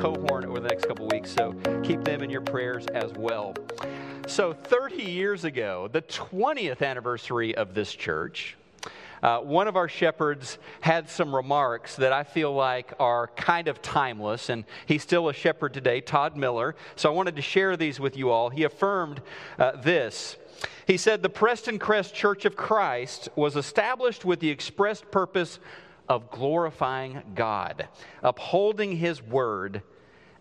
Cohorn over the next couple weeks, so keep them in your prayers as well. So, 30 years ago, the 20th anniversary of this church, uh, one of our shepherds had some remarks that I feel like are kind of timeless, and he's still a shepherd today, Todd Miller. So I wanted to share these with you all. He affirmed uh, this. He said, The Preston Crest Church of Christ was established with the expressed purpose of glorifying God, upholding His word,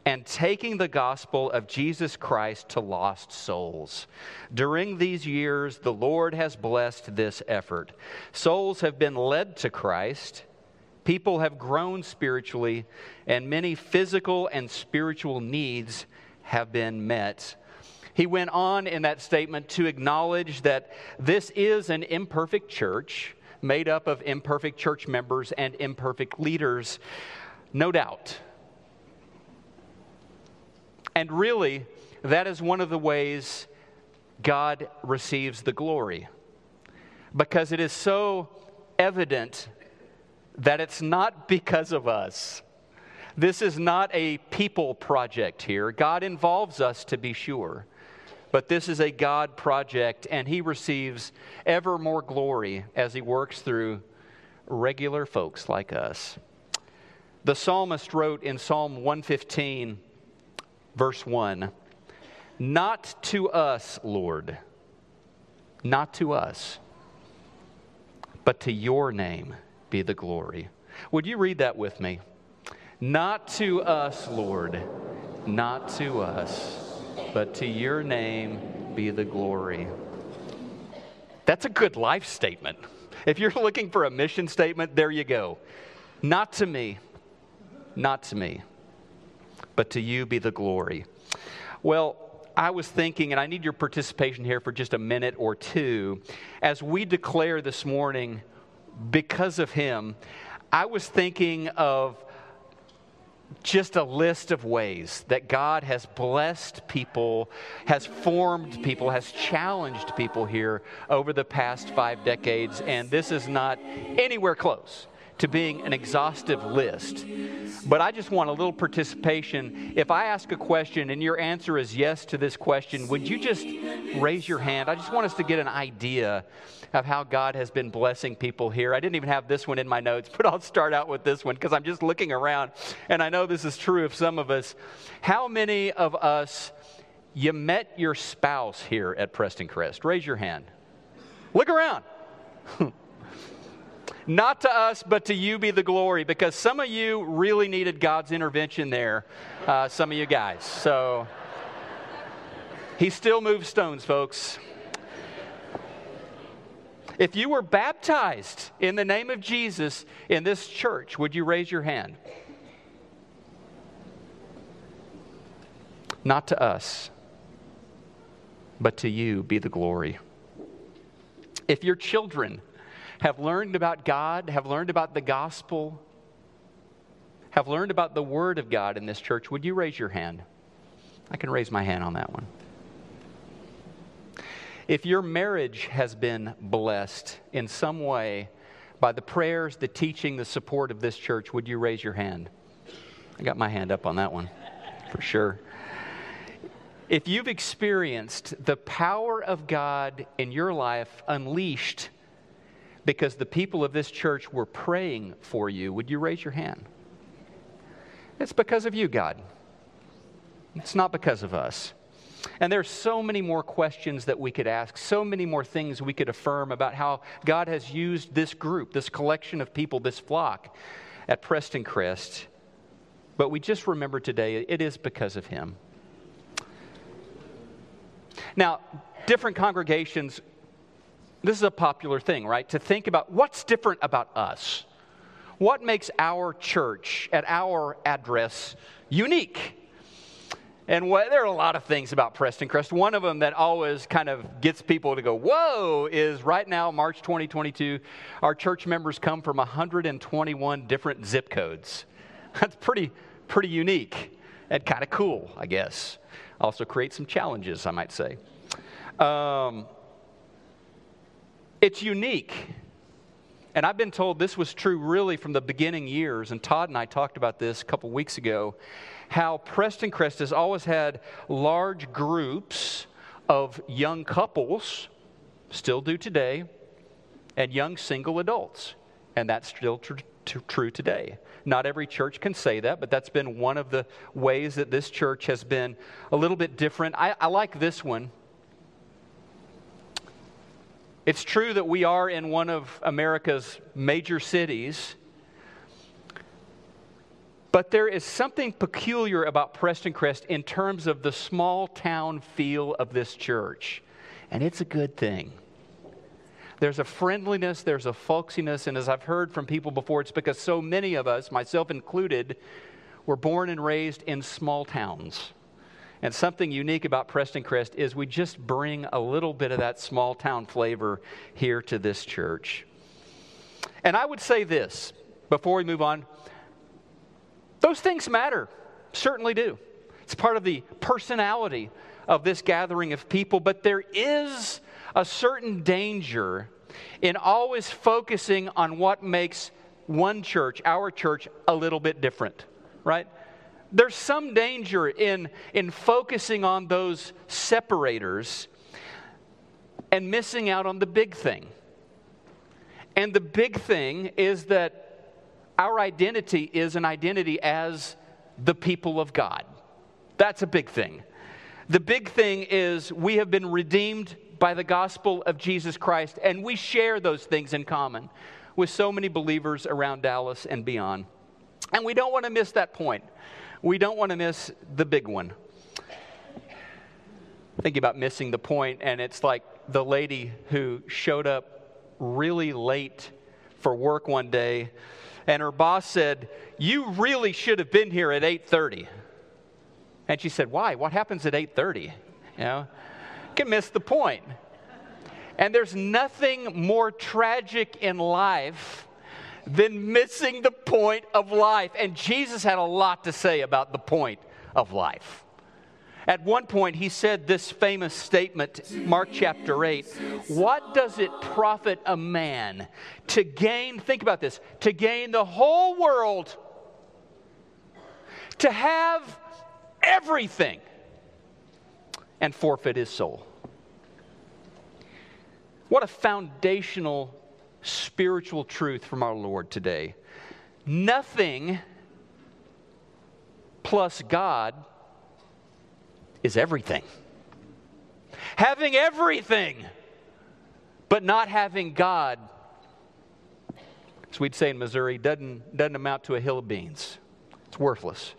and taking the gospel of Jesus Christ to lost souls. During these years, the Lord has blessed this effort. Souls have been led to Christ. People have grown spiritually, and many physical and spiritual needs have been met. He went on in that statement to acknowledge that this is an imperfect church made up of imperfect church members and imperfect leaders, no doubt. And really, that is one of the ways God receives the glory. Because it is so evident that it's not because of us. This is not a people project here. God involves us to be sure. But this is a God project, and He receives ever more glory as He works through regular folks like us. The psalmist wrote in Psalm 115, verse 1 Not to us, Lord, not to us, but to your name be the glory. Would you read that with me? Not to us, Lord, not to us, but to your name be the glory. That's a good life statement. If you're looking for a mission statement, there you go. Not to me, not to me, but to you be the glory. Well, I was thinking, and I need your participation here for just a minute or two, as we declare this morning, because of him, I was thinking of just a list of ways that God has blessed people, has formed people, has challenged people here over the past five decades, and this is not anywhere close to being an exhaustive list. But I just want a little participation. If I ask a question and your answer is yes to this question, would you just raise your hand? I just want us to get an idea of how God has been blessing people here. I didn't even have this one in my notes, but I'll start out with this one because I'm just looking around and I know this is true of some of us. How many of us you met your spouse here at Preston Crest? Raise your hand. Look around. Not to us, but to you be the glory, because some of you really needed God's intervention there, uh, some of you guys. So he still moves stones, folks. If you were baptized in the name of Jesus in this church, would you raise your hand? Not to us, but to you be the glory. If your children have learned about God, have learned about the gospel, have learned about the Word of God in this church, would you raise your hand? I can raise my hand on that one. If your marriage has been blessed in some way by the prayers, the teaching, the support of this church, would you raise your hand? I got my hand up on that one for sure. If you've experienced the power of God in your life unleashed because the people of this church were praying for you, would you raise your hand? It's because of you, God. It's not because of us. And there are so many more questions that we could ask, so many more things we could affirm about how God has used this group, this collection of people, this flock at Preston Crest. But we just remember today it is because of Him. Now, different congregations this is a popular thing, right? To think about what's different about us. What makes our church at our address unique? And what, there are a lot of things about Preston Crest. One of them that always kind of gets people to go, whoa, is right now, March 2022, our church members come from 121 different zip codes. That's pretty, pretty unique and kind of cool, I guess. Also creates some challenges, I might say. Um, it's unique. and I've been told this was true really from the beginning years, and Todd and I talked about this a couple weeks ago, how Preston Crest has always had large groups of young couples, still do today, and young single adults. And that's still tr- tr- true today. Not every church can say that, but that's been one of the ways that this church has been a little bit different. I, I like this one. It's true that we are in one of America's major cities, but there is something peculiar about Preston Crest in terms of the small town feel of this church, and it's a good thing. There's a friendliness, there's a folksiness, and as I've heard from people before, it's because so many of us, myself included, were born and raised in small towns. And something unique about Preston Crest is we just bring a little bit of that small town flavor here to this church. And I would say this before we move on those things matter, certainly do. It's part of the personality of this gathering of people, but there is a certain danger in always focusing on what makes one church, our church, a little bit different, right? There's some danger in, in focusing on those separators and missing out on the big thing. And the big thing is that our identity is an identity as the people of God. That's a big thing. The big thing is we have been redeemed by the gospel of Jesus Christ, and we share those things in common with so many believers around Dallas and beyond. And we don't want to miss that point we don't want to miss the big one. Thinking about missing the point, and it's like the lady who showed up really late for work one day, and her boss said, "You really should have been here at 8:30." And she said, "Why? What happens at 8:30?" You know, can miss the point. And there's nothing more tragic in life than missing the point of life. And Jesus had a lot to say about the point of life. At one point, he said this famous statement, Mark chapter 8 What does it profit a man to gain, think about this, to gain the whole world, to have everything, and forfeit his soul? What a foundational spiritual truth from our Lord today. Nothing plus God is everything. Having everything, but not having God, as we'd say in Missouri, doesn't, doesn't amount to a hill of beans. It's worthless.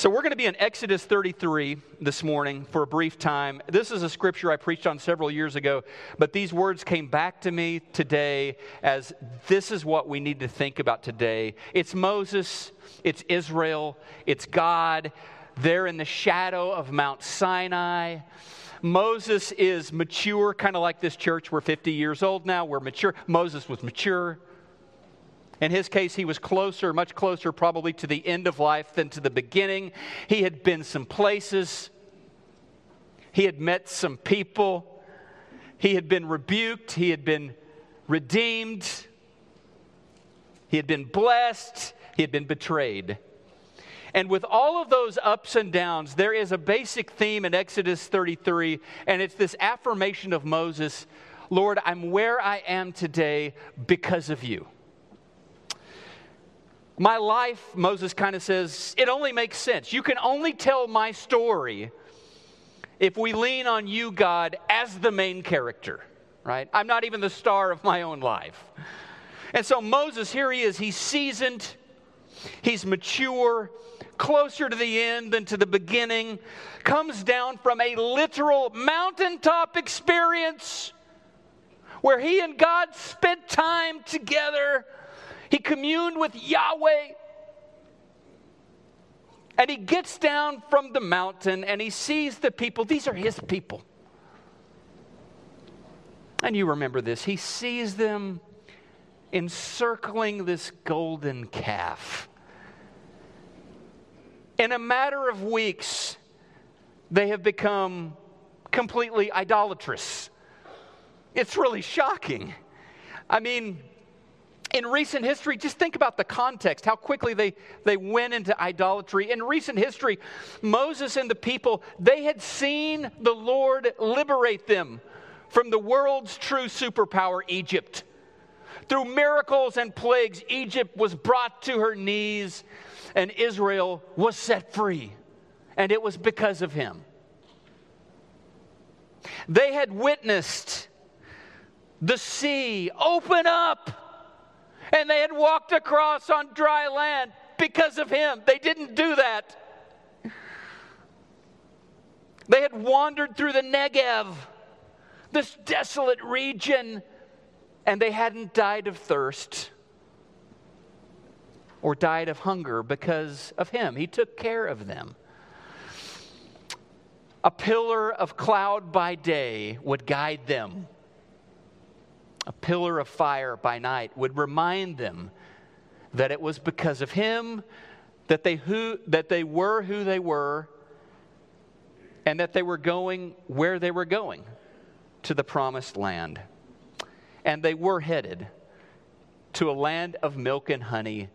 So we're going to be in Exodus 33 this morning for a brief time. This is a scripture I preached on several years ago, but these words came back to me today as this is what we need to think about today. It's Moses, it's Israel, it's God. They're in the shadow of Mount Sinai. Moses is mature, kind of like this church. We're 50 years old now. We're mature. Moses was mature. In his case, he was closer, much closer probably to the end of life than to the beginning. He had been some places, he had met some people, he had been rebuked, he had been redeemed, he had been blessed, he had been betrayed. And with all of those ups and downs, there is a basic theme in Exodus 33, and it's this affirmation of Moses Lord, I'm where I am today because of you. My life, Moses kind of says, it only makes sense. You can only tell my story if we lean on you, God, as the main character, right? I'm not even the star of my own life. And so Moses, here he is. He's seasoned, he's mature, closer to the end than to the beginning, comes down from a literal mountaintop experience where he and God spent time together he communed with Yahweh. And he gets down from the mountain and he sees the people. These are his people. And you remember this. He sees them encircling this golden calf. In a matter of weeks, they have become completely idolatrous. It's really shocking. I mean, in recent history, just think about the context, how quickly they, they went into idolatry. In recent history, Moses and the people, they had seen the Lord liberate them from the world's true superpower, Egypt. Through miracles and plagues, Egypt was brought to her knees and Israel was set free. And it was because of him. They had witnessed the sea open up and they had walked across on dry land because of him. They didn't do that. They had wandered through the Negev, this desolate region, and they hadn't died of thirst or died of hunger because of him. He took care of them. A pillar of cloud by day would guide them a pillar of fire by night, would remind them that it was because of him that they, who, that they were who they were and that they were going where they were going to the promised land. And they were headed to a land of milk and honey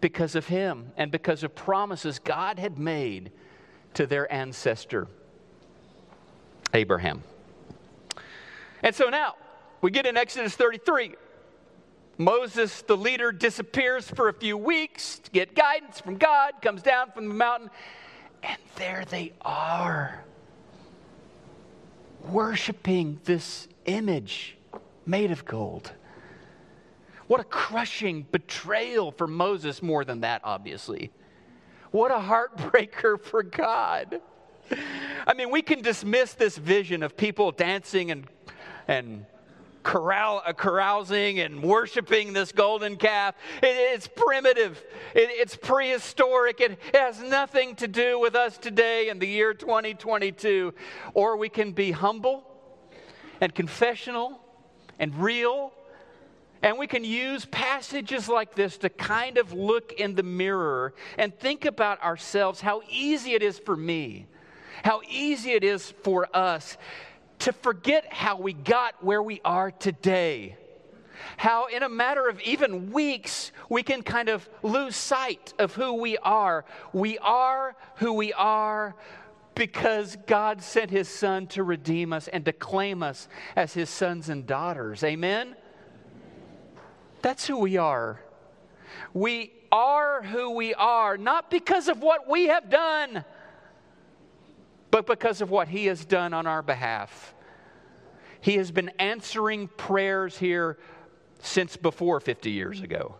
because of him and because of promises God had made to their ancestor, Abraham. And so now, we get in Exodus 33. Moses, the leader, disappears for a few weeks to get guidance from God, comes down from the mountain, and there they are, worshiping this image made of gold. What a crushing betrayal for Moses, more than that, obviously. What a heartbreaker for God. I mean, we can dismiss this vision of people dancing and, and corral, uh, carousing and worshiping this golden calf. It, it's primitive, it, it's prehistoric, it, it has nothing to do with us today in the year 2022. Or we can be humble and confessional and real. And we can use passages like this to kind of look in the mirror and think about ourselves, how easy it is for me, how easy it is for us to forget how we got where we are today. How, in a matter of even weeks, we can kind of lose sight of who we are. We are who we are because God sent His Son to redeem us and to claim us as His sons and daughters. Amen? That's who we are. We are who we are, not because of what we have done but because of what He has done on our behalf. He has been answering prayers here since before 50 years ago.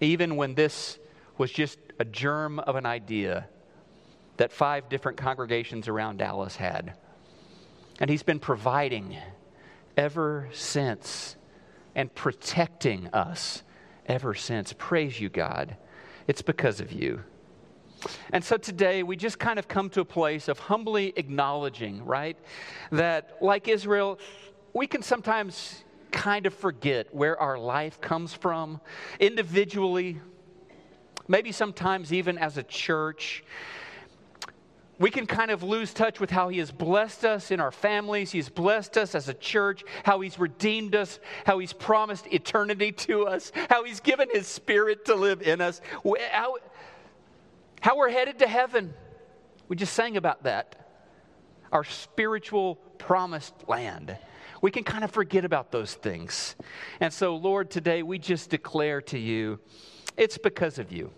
Even when this was just a germ of an idea that five different congregations around Dallas had. And He's been providing ever since and protecting us ever since. Praise you, God. It's because of you. And so today we just kind of come to a place of humbly acknowledging, right, that like Israel, we can sometimes kind of forget where our life comes from individually, maybe sometimes even as a church. We can kind of lose touch with how He has blessed us in our families. He's blessed us as a church, how He's redeemed us, how He's promised eternity to us, how He's given His Spirit to live in us. How, how we're headed to heaven. We just sang about that. Our spiritual promised land. We can kind of forget about those things. And so, Lord, today we just declare to you it's because of you.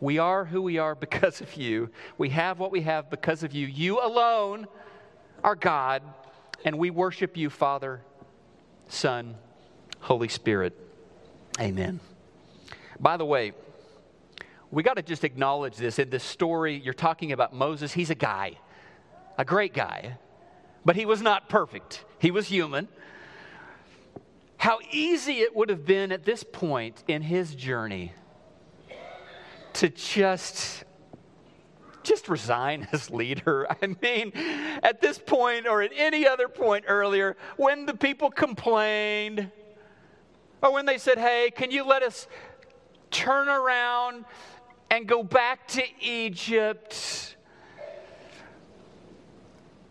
We are who we are because of you. We have what we have because of you. You alone are God, and we worship you, Father, Son, Holy Spirit. Amen. By the way, we got to just acknowledge this. In this story, you're talking about Moses. He's a guy, a great guy, but he was not perfect. He was human. How easy it would have been at this point in his journey to just just resign as leader. I mean, at this point or at any other point earlier, when the people complained, or when they said, Hey, can you let us turn around and go back to Egypt.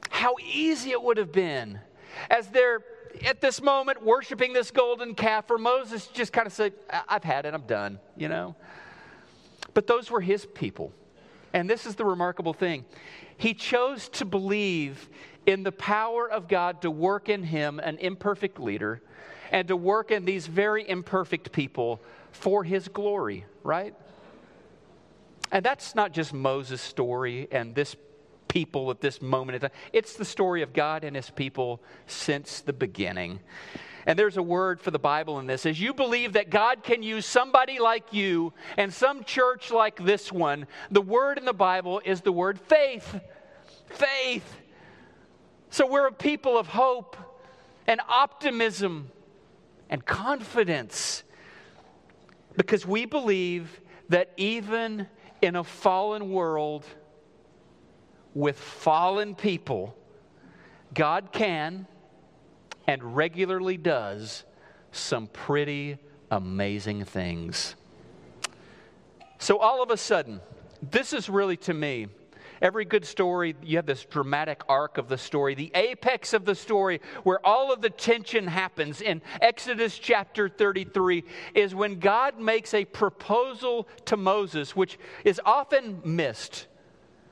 How easy it would have been as they're at this moment worshiping this golden calf, for Moses just kind of said, I've had it, I'm done, you know? But those were his people. And this is the remarkable thing. He chose to believe in the power of God to work in him, an imperfect leader, and to work in these very imperfect people for his glory, right? And that's not just Moses' story and this people at this moment. It's the story of God and his people since the beginning. And there's a word for the Bible in this. As you believe that God can use somebody like you and some church like this one, the word in the Bible is the word faith. Faith. So we're a people of hope and optimism and confidence because we believe that even in a fallen world with fallen people, God can and regularly does some pretty amazing things. So, all of a sudden, this is really to me Every good story, you have this dramatic arc of the story. The apex of the story, where all of the tension happens in Exodus chapter 33, is when God makes a proposal to Moses, which is often missed,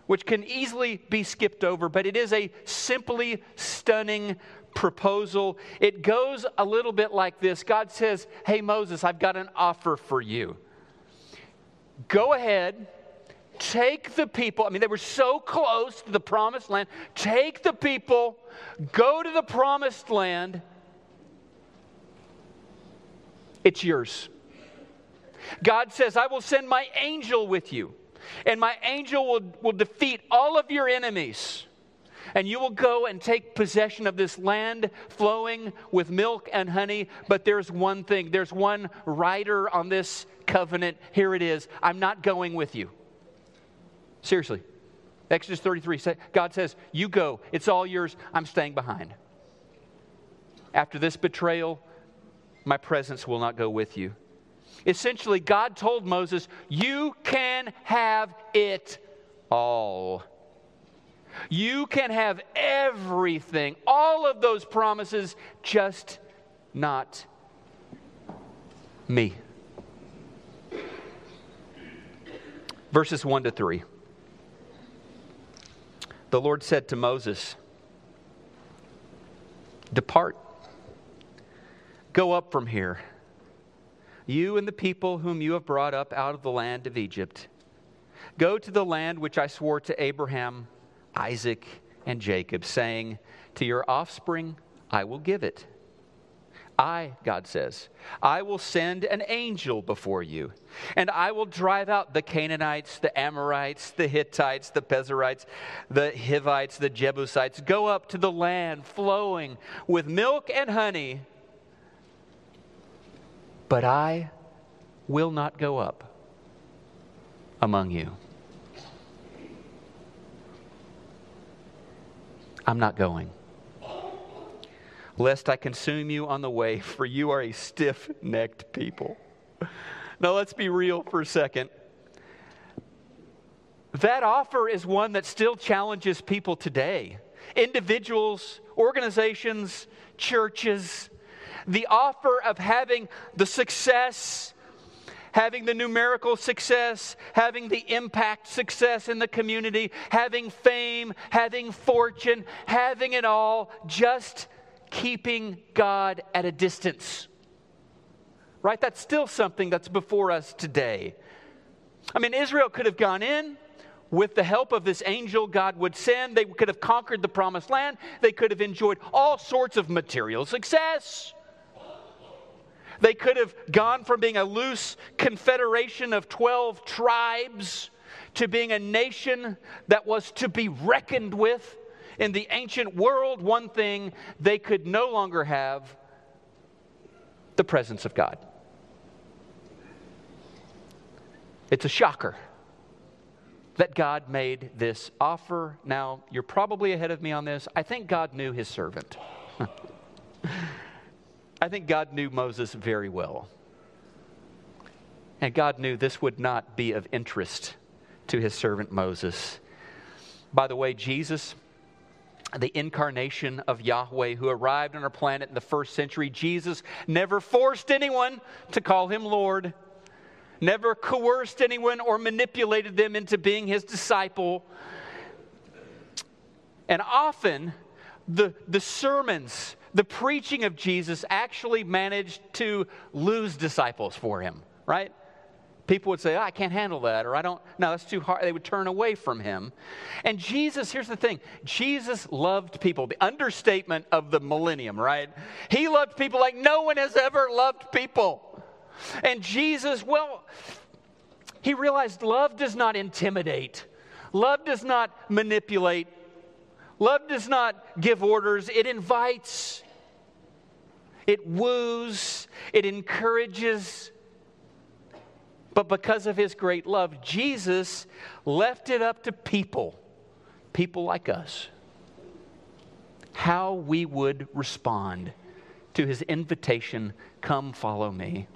which can easily be skipped over, but it is a simply stunning proposal. It goes a little bit like this God says, Hey, Moses, I've got an offer for you. Go ahead take the people, I mean, they were so close to the promised land. Take the people, go to the promised land. It's yours. God says, I will send my angel with you, and my angel will, will defeat all of your enemies. And you will go and take possession of this land flowing with milk and honey. But there's one thing there's one rider on this covenant. Here it is I'm not going with you. Seriously. Exodus 33, God says, You go. It's all yours. I'm staying behind. After this betrayal, my presence will not go with you. Essentially, God told Moses, You can have it all. You can have everything, all of those promises, just not me. Verses 1 to 3 the Lord said to Moses, Depart, go up from here, you and the people whom you have brought up out of the land of Egypt. Go to the land which I swore to Abraham, Isaac, and Jacob, saying, To your offspring I will give it. I, God says, I will send an angel before you, and I will drive out the Canaanites, the Amorites, the Hittites, the Perizzites, the Hivites, the Jebusites. Go up to the land flowing with milk and honey, but I will not go up among you. I'm not going lest I consume you on the way, for you are a stiff necked people. Now, let's be real for a second. That offer is one that still challenges people today individuals, organizations, churches. The offer of having the success, having the numerical success, having the impact success in the community, having fame, having fortune, having it all just keeping God at a distance. Right? That's still something that's before us today. I mean, Israel could have gone in with the help of this angel God would send. They could have conquered the promised land. They could have enjoyed all sorts of material success. They could have gone from being a loose confederation of 12 tribes to being a nation that was to be reckoned with in the ancient world, one thing they could no longer have the presence of God. It's a shocker that God made this offer. Now, you're probably ahead of me on this. I think God knew his servant. I think God knew Moses very well. And God knew this would not be of interest to his servant Moses. By the way, Jesus the incarnation of Yahweh who arrived on our planet in the first century. Jesus never forced anyone to call him Lord, never coerced anyone or manipulated them into being his disciple. And often, the, the sermons, the preaching of Jesus actually managed to lose disciples for him, right? People would say, oh, I can't handle that, or I don't, no, that's too hard. They would turn away from him. And Jesus, here's the thing Jesus loved people, the understatement of the millennium, right? He loved people like no one has ever loved people. And Jesus, well, he realized love does not intimidate, love does not manipulate, love does not give orders, it invites. It woos, it encourages, but because of his great love, Jesus left it up to people, people like us, how we would respond to his invitation come follow me.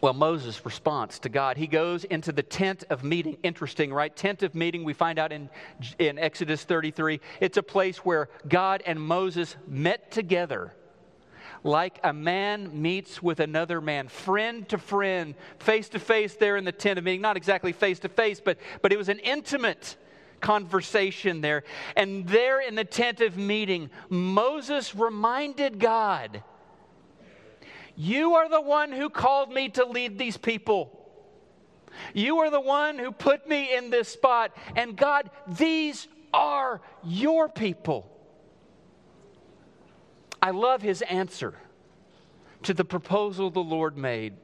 Well, Moses' response to God, he goes into the tent of meeting. Interesting, right? Tent of meeting, we find out in, in Exodus 33. It's a place where God and Moses met together like a man meets with another man, friend to friend, face to face there in the tent of meeting. Not exactly face to face, but but it was an intimate conversation there. And there in the tent of meeting, Moses reminded God, You are the one who called me to lead these people. You are the one who put me in this spot. And God, these are your people. I love his answer to the proposal the Lord made.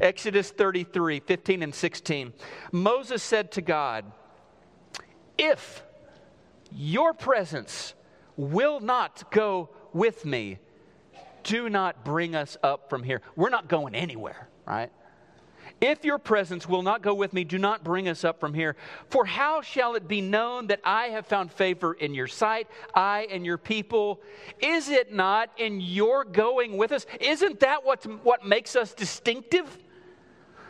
Exodus 33 15 and 16. Moses said to God, If your presence will not go with me, do not bring us up from here. We're not going anywhere, right? If your presence will not go with me, do not bring us up from here. For how shall it be known that I have found favor in your sight, I and your people? Is it not in your going with us? Isn't that what, what makes us distinctive?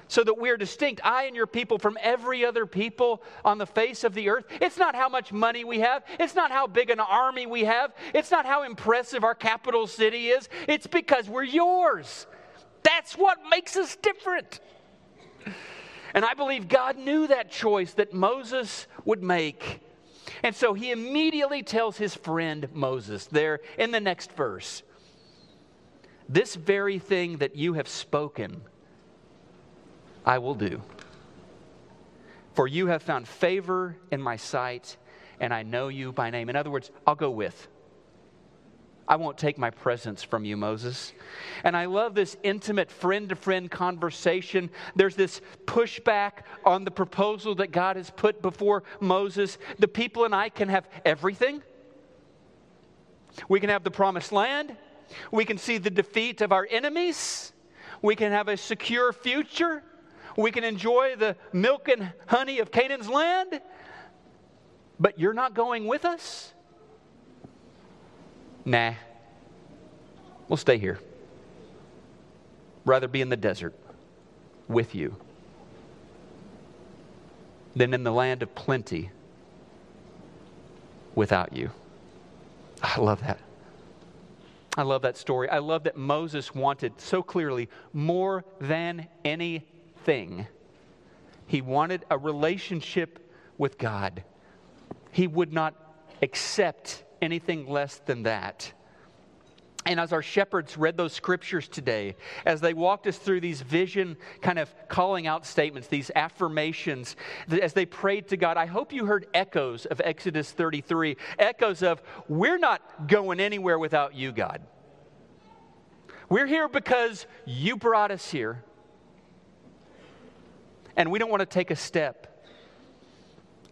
So that we're distinct, I and your people, from every other people on the face of the earth. It's not how much money we have. It's not how big an army we have. It's not how impressive our capital city is. It's because we're yours. That's what makes us different. And I believe God knew that choice that Moses would make. And so he immediately tells his friend Moses there in the next verse This very thing that you have spoken, I will do. For you have found favor in my sight, and I know you by name. In other words, I'll go with. I won't take my presence from you, Moses. And I love this intimate friend to friend conversation. There's this pushback on the proposal that God has put before Moses. The people and I can have everything. We can have the promised land. We can see the defeat of our enemies. We can have a secure future. We can enjoy the milk and honey of Canaan's land. But you're not going with us? Nah, we'll stay here. Rather be in the desert with you than in the land of plenty without you. I love that. I love that story. I love that Moses wanted so clearly more than anything. He wanted a relationship with God. He would not accept anything less than that. And as our shepherds read those scriptures today, as they walked us through these vision kind of calling out statements, these affirmations, as they prayed to God, I hope you heard echoes of Exodus 33, echoes of, we're not going anywhere without you, God. We're here because you brought us here. And we don't want to take a step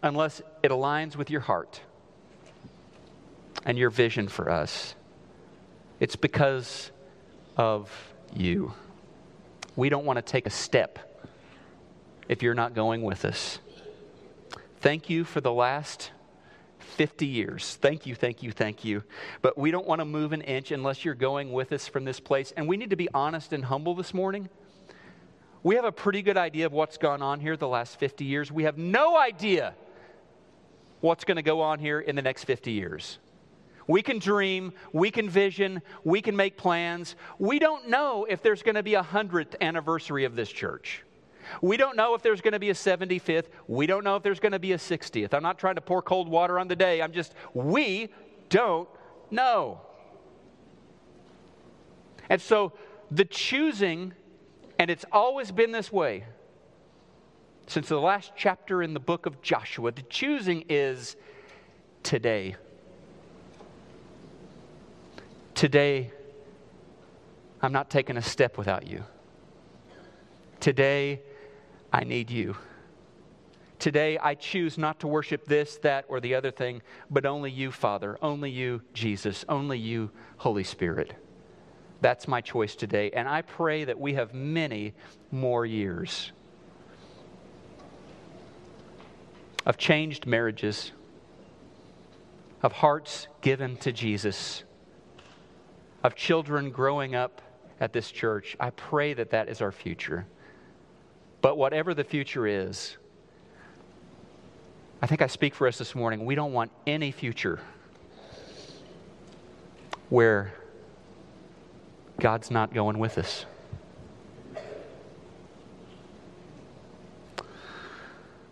unless it aligns with your heart and your vision for us. It's because of you. We don't want to take a step if you're not going with us. Thank you for the last 50 years. Thank you, thank you, thank you. But we don't want to move an inch unless you're going with us from this place. And we need to be honest and humble this morning. We have a pretty good idea of what's gone on here the last 50 years. We have no idea what's going to go on here in the next 50 years. We can dream, we can vision, we can make plans. We don't know if there's going to be a 100th anniversary of this church. We don't know if there's going to be a 75th. We don't know if there's going to be a 60th. I'm not trying to pour cold water on the day. I'm just, we don't know. And so the choosing, and it's always been this way since the last chapter in the book of Joshua, the choosing is today. Today, I'm not taking a step without you. Today, I need you. Today, I choose not to worship this, that, or the other thing, but only you, Father, only you, Jesus, only you, Holy Spirit. That's my choice today. And I pray that we have many more years of changed marriages, of hearts given to Jesus, of children growing up at this church. I pray that that is our future. But whatever the future is, I think I speak for us this morning. We don't want any future where God's not going with us.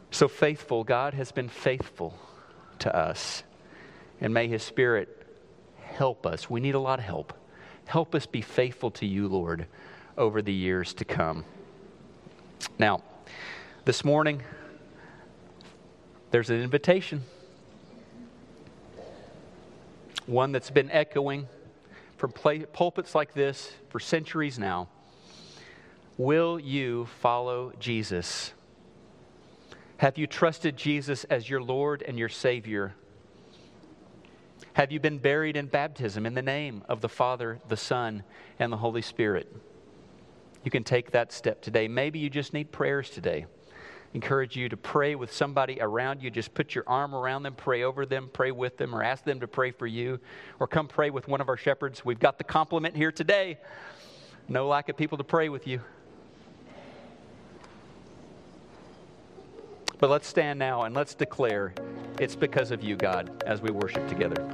So faithful, God has been faithful to us. And may His Spirit help us. We need a lot of help. Help us be faithful to you, Lord, over the years to come. Now, this morning, there's an invitation. One that's been echoing from pulpits like this for centuries now. Will you follow Jesus? Have you trusted Jesus as your Lord and your Savior? Have you been buried in baptism in the name of the Father, the Son, and the Holy Spirit? You can take that step today. Maybe you just need prayers today. Encourage you to pray with somebody around you. Just put your arm around them, pray over them, pray with them, or ask them to pray for you, or come pray with one of our shepherds. We've got the complement here today. No lack of people to pray with you. But let's stand now and let's declare it's because of you, God, as we worship together.